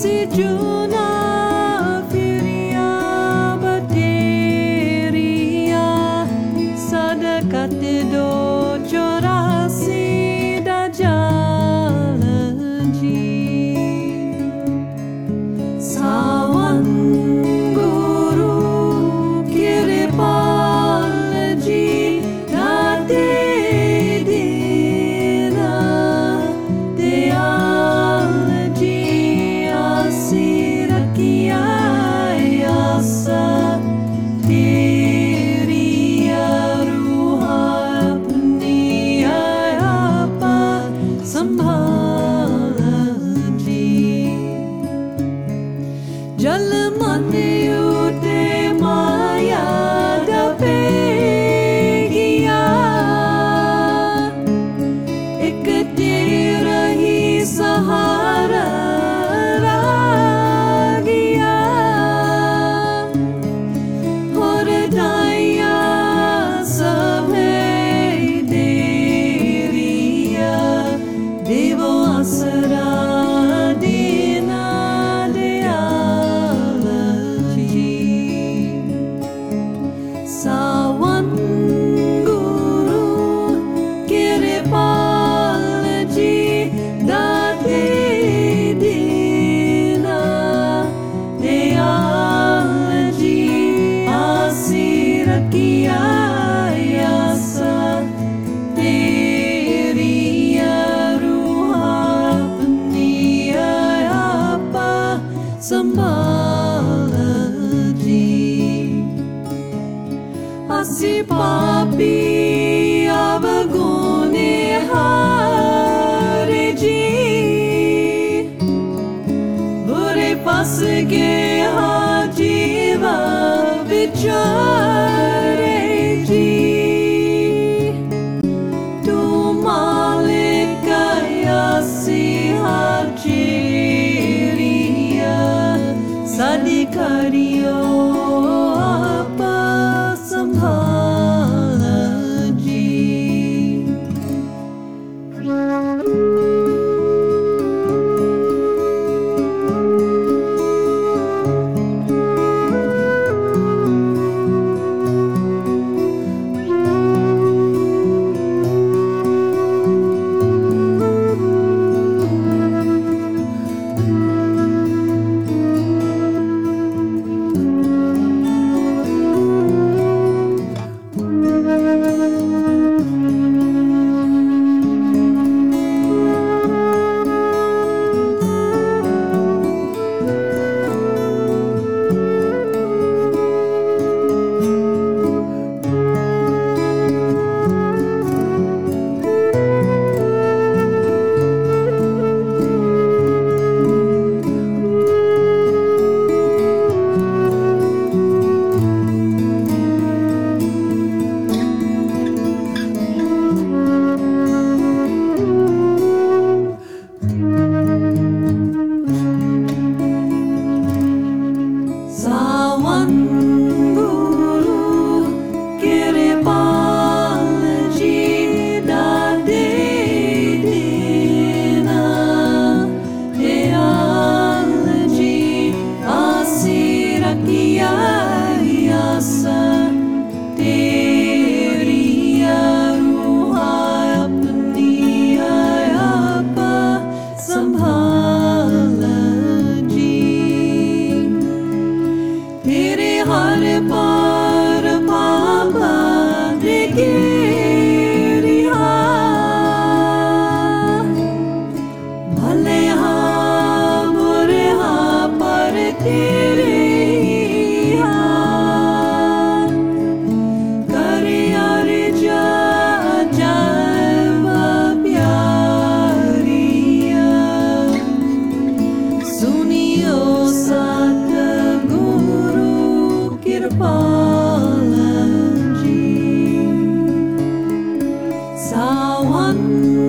see you si papi avagone haregi vorrei passare one.